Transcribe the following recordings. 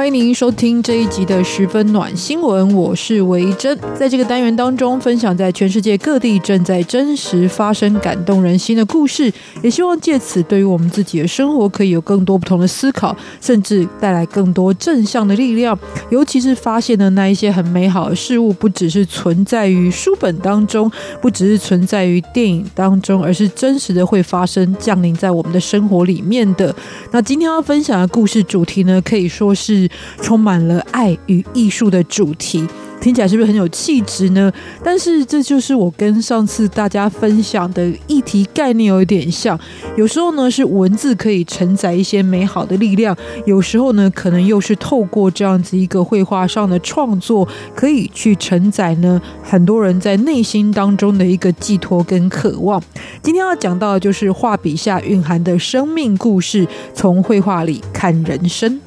欢迎您收听这一集的十分暖新闻，我是维珍。在这个单元当中，分享在全世界各地正在真实发生感动人心的故事，也希望借此对于我们自己的生活可以有更多不同的思考，甚至带来更多正向的力量。尤其是发现的那一些很美好的事物，不只是存在于书本当中，不只是存在于电影当中，而是真实的会发生降临在我们的生活里面的。那今天要分享的故事主题呢，可以说是。充满了爱与艺术的主题。听起来是不是很有气质呢？但是这就是我跟上次大家分享的议题概念有点像。有时候呢，是文字可以承载一些美好的力量；有时候呢，可能又是透过这样子一个绘画上的创作，可以去承载呢很多人在内心当中的一个寄托跟渴望。今天要讲到的就是画笔下蕴含的生命故事，从绘画里看人生。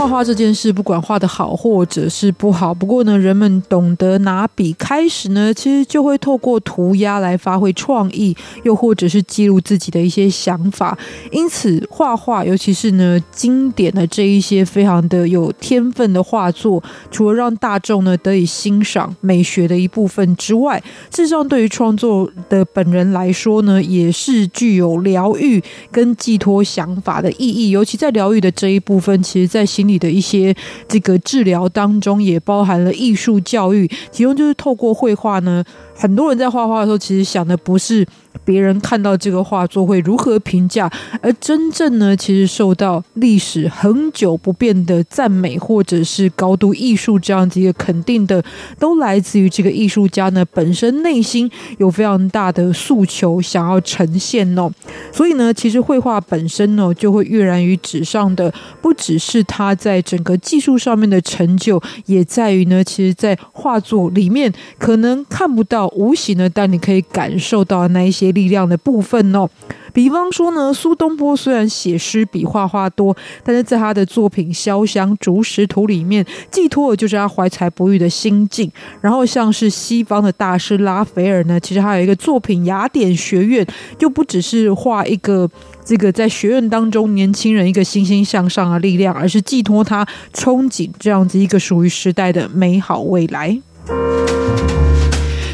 画画这件事，不管画得好或者是不好，不过呢，人们懂得拿笔开始呢，其实就会透过涂鸦来发挥创意，又或者是记录自己的一些想法。因此，画画，尤其是呢经典的这一些非常的有天分的画作，除了让大众呢得以欣赏美学的一部分之外，事实上对于创作的本人来说呢，也是具有疗愈跟寄托想法的意义。尤其在疗愈的这一部分，其实在心你的一些这个治疗当中，也包含了艺术教育，其中就是透过绘画呢，很多人在画画的时候，其实想的不是。别人看到这个画作会如何评价？而真正呢，其实受到历史恒久不变的赞美，或者是高度艺术这样子一个肯定的，都来自于这个艺术家呢本身内心有非常大的诉求想要呈现哦。所以呢，其实绘画本身呢，就会跃然于纸上的，不只是他在整个技术上面的成就，也在于呢，其实在画作里面可能看不到无形的，但你可以感受到那一些。些力量的部分哦，比方说呢，苏东坡虽然写诗比画画多，但是在他的作品《潇湘竹石图》里面，寄托的就是他怀才不遇的心境。然后像是西方的大师拉斐尔呢，其实还有一个作品《雅典学院》，就不只是画一个这个在学院当中年轻人一个欣欣向上的力量，而是寄托他憧憬这样子一个属于时代的美好未来。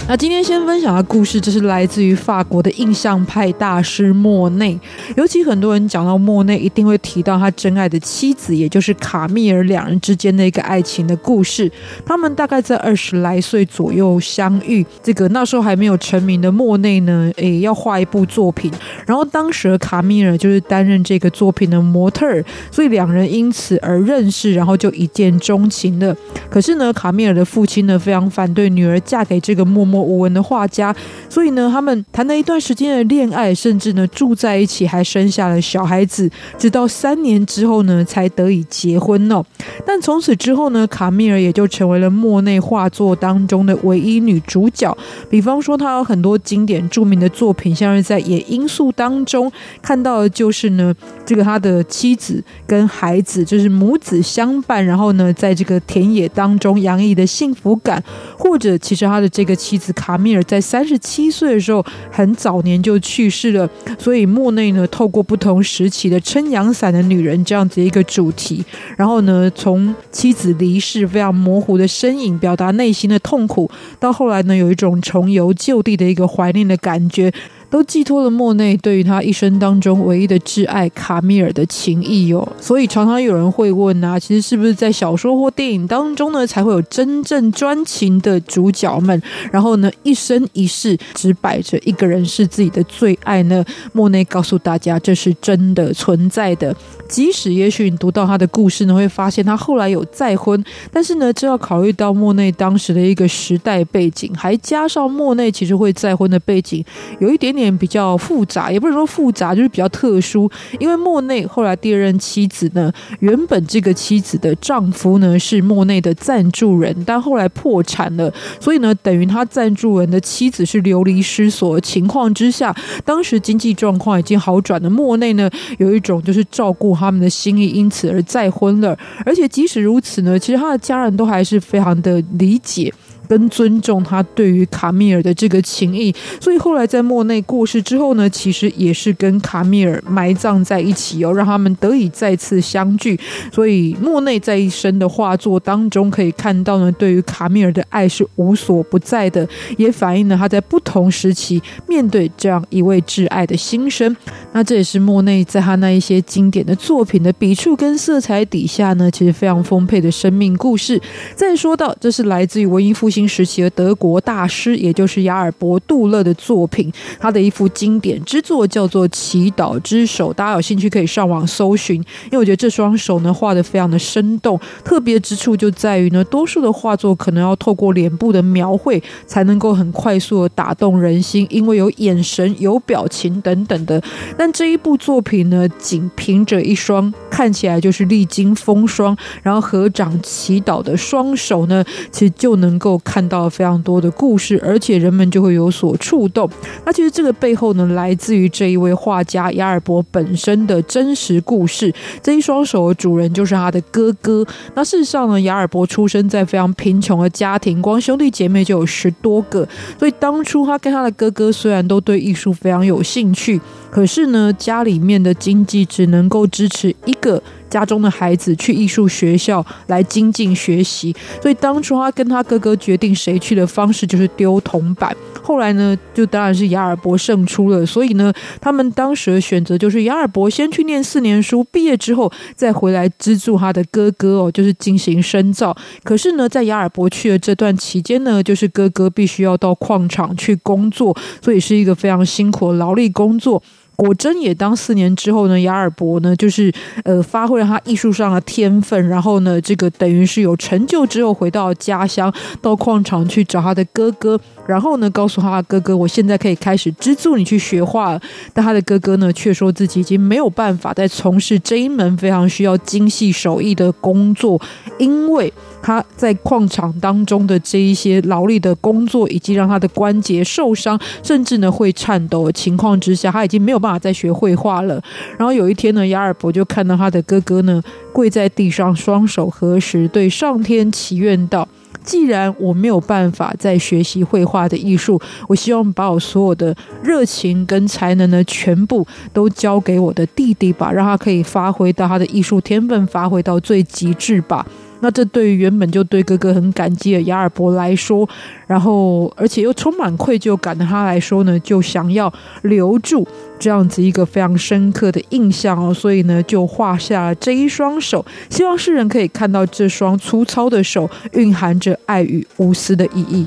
那今天先分享的故事，就是来自于法国的印象派大师莫内。尤其很多人讲到莫内，一定会提到他真爱的妻子，也就是卡密尔两人之间的一个爱情的故事。他们大概在二十来岁左右相遇。这个那时候还没有成名的莫内呢，诶，要画一部作品，然后当时的卡密尔就是担任这个作品的模特儿，所以两人因此而认识，然后就一见钟情了。可是呢，卡密尔的父亲呢，非常反对女儿嫁给这个默默无闻的画家，所以呢，他们谈了一段时间的恋爱，甚至呢住在一起，还生下了小孩子。直到三年之后呢，才得以结婚哦。但从此之后呢，卡米尔也就成为了莫内画作当中的唯一女主角。比方说，他有很多经典著名的作品，像是在《野罂粟》当中看到的就是呢，这个他的妻子跟孩子就是母子相伴，然后呢，在这个田野当中洋溢的幸福感，或者其实他的这个妻子。卡米尔在三十七岁的时候，很早年就去世了。所以莫内呢，透过不同时期的撑阳伞的女人这样子一个主题，然后呢，从妻子离世非常模糊的身影，表达内心的痛苦，到后来呢，有一种重游旧地的一个怀念的感觉。都寄托了莫内对于他一生当中唯一的挚爱卡米尔的情谊、哦，所以常常有人会问啊，其实是不是在小说或电影当中呢，才会有真正专情的主角们？然后呢，一生一世只摆着一个人是自己的最爱呢？莫内告诉大家，这是真的存在的。即使也许你读到他的故事呢，会发现他后来有再婚，但是呢，这要考虑到莫内当时的一个时代背景，还加上莫内其实会再婚的背景，有一点。点比较复杂，也不是说复杂，就是比较特殊。因为莫内后来第二任妻子呢，原本这个妻子的丈夫呢是莫内的赞助人，但后来破产了，所以呢，等于他赞助人的妻子是流离失所情况之下，当时经济状况已经好转的莫内呢，有一种就是照顾他们的心意，因此而再婚了。而且即使如此呢，其实他的家人都还是非常的理解。跟尊重他对于卡米尔的这个情谊，所以后来在莫内过世之后呢，其实也是跟卡米尔埋葬在一起哦，让他们得以再次相聚。所以莫内在一生的画作当中可以看到呢，对于卡米尔的爱是无所不在的，也反映了他在不同时期面对这样一位挚爱的心声。那这也是莫内在他那一些经典的作品的笔触跟色彩底下呢，其实非常丰沛的生命故事。再说到，这是来自于文艺复兴。新时期的德国大师，也就是雅尔伯·杜勒的作品，他的一幅经典之作叫做《祈祷之手》，大家有兴趣可以上网搜寻。因为我觉得这双手呢画得非常的生动，特别之处就在于呢，多数的画作可能要透过脸部的描绘才能够很快速的打动人心，因为有眼神、有表情等等的。但这一部作品呢，仅凭着一双看起来就是历经风霜，然后合掌祈祷的双手呢，其实就能够。看到了非常多的故事，而且人们就会有所触动。那其实这个背后呢，来自于这一位画家亚尔伯本身的真实故事。这一双手的主人就是他的哥哥。那事实上呢，亚尔伯出生在非常贫穷的家庭，光兄弟姐妹就有十多个。所以当初他跟他的哥哥虽然都对艺术非常有兴趣，可是呢，家里面的经济只能够支持一个。家中的孩子去艺术学校来精进学习，所以当初他跟他哥哥决定谁去的方式就是丢铜板。后来呢，就当然是雅尔伯胜出了。所以呢，他们当时的选择就是雅尔伯先去念四年书，毕业之后再回来资助他的哥哥哦，就是进行深造。可是呢，在雅尔伯去的这段期间呢，就是哥哥必须要到矿场去工作，所以是一个非常辛苦的劳力工作。果真也当四年之后呢，亚尔伯呢就是呃发挥了他艺术上的天分，然后呢这个等于是有成就之后回到家乡，到矿场去找他的哥哥，然后呢告诉他的哥哥，我现在可以开始资助你去学画。但他的哥哥呢却说自己已经没有办法再从事这一门非常需要精细手艺的工作，因为他在矿场当中的这一些劳力的工作，以及让他的关节受伤，甚至呢会颤抖的情况之下，他已经没有办法再学绘画了。然后有一天呢，亚尔伯就看到他的哥哥呢跪在地上，双手合十，对上天祈愿道：“既然我没有办法再学习绘画的艺术，我希望把我所有的热情跟才能呢，全部都交给我的弟弟吧，让他可以发挥到他的艺术天分，发挥到最极致吧。”那这对于原本就对哥哥很感激的亚尔伯来说，然后而且又充满愧疚感的他来说呢，就想要留住这样子一个非常深刻的印象哦，所以呢，就画下了这一双手，希望世人可以看到这双粗糙的手蕴含着爱与无私的意义。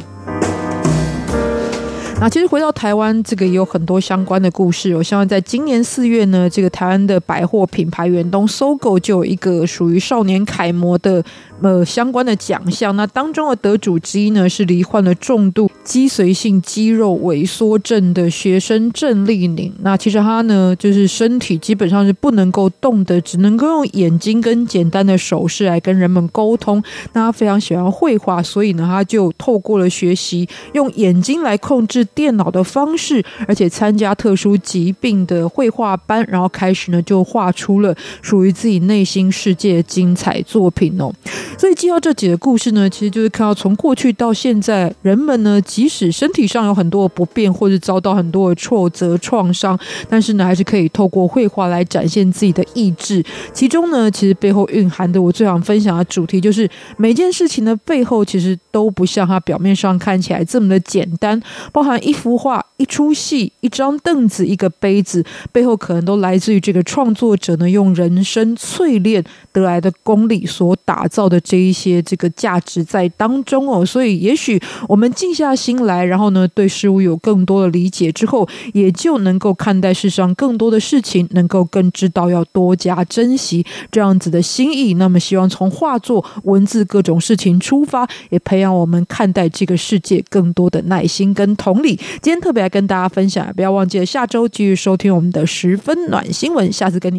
那其实回到台湾，这个也有很多相关的故事。我希望在今年四月呢，这个台湾的百货品牌远东收购就有一个属于少年楷模的呃相关的奖项。那当中的得主之一呢，是罹患了重度脊髓性肌肉萎缩症的学生郑丽宁。那其实他呢，就是身体基本上是不能够动的，只能够用眼睛跟简单的手势来跟人们沟通。那他非常喜欢绘画，所以呢，他就透过了学习用眼睛来控制。电脑的方式，而且参加特殊疾病的绘画班，然后开始呢就画出了属于自己内心世界的精彩作品哦。所以记到这几个故事呢，其实就是看到从过去到现在，人们呢即使身体上有很多的不便，或者遭到很多的挫折创伤，但是呢还是可以透过绘画来展现自己的意志。其中呢，其实背后蕴含的我最想分享的主题就是，每件事情的背后其实都不像它表面上看起来这么的简单，包含。一幅画、一出戏、一张凳子、一个杯子，背后可能都来自于这个创作者呢，用人生淬炼得来的功力所打造的这一些这个价值在当中哦。所以，也许我们静下心来，然后呢，对事物有更多的理解之后，也就能够看待世上更多的事情，能够更知道要多加珍惜这样子的心意。那么，希望从画作、文字各种事情出发，也培养我们看待这个世界更多的耐心跟同理。今天特别来跟大家分享，不要忘记了下周继续收听我们的十分暖新闻。下次跟你。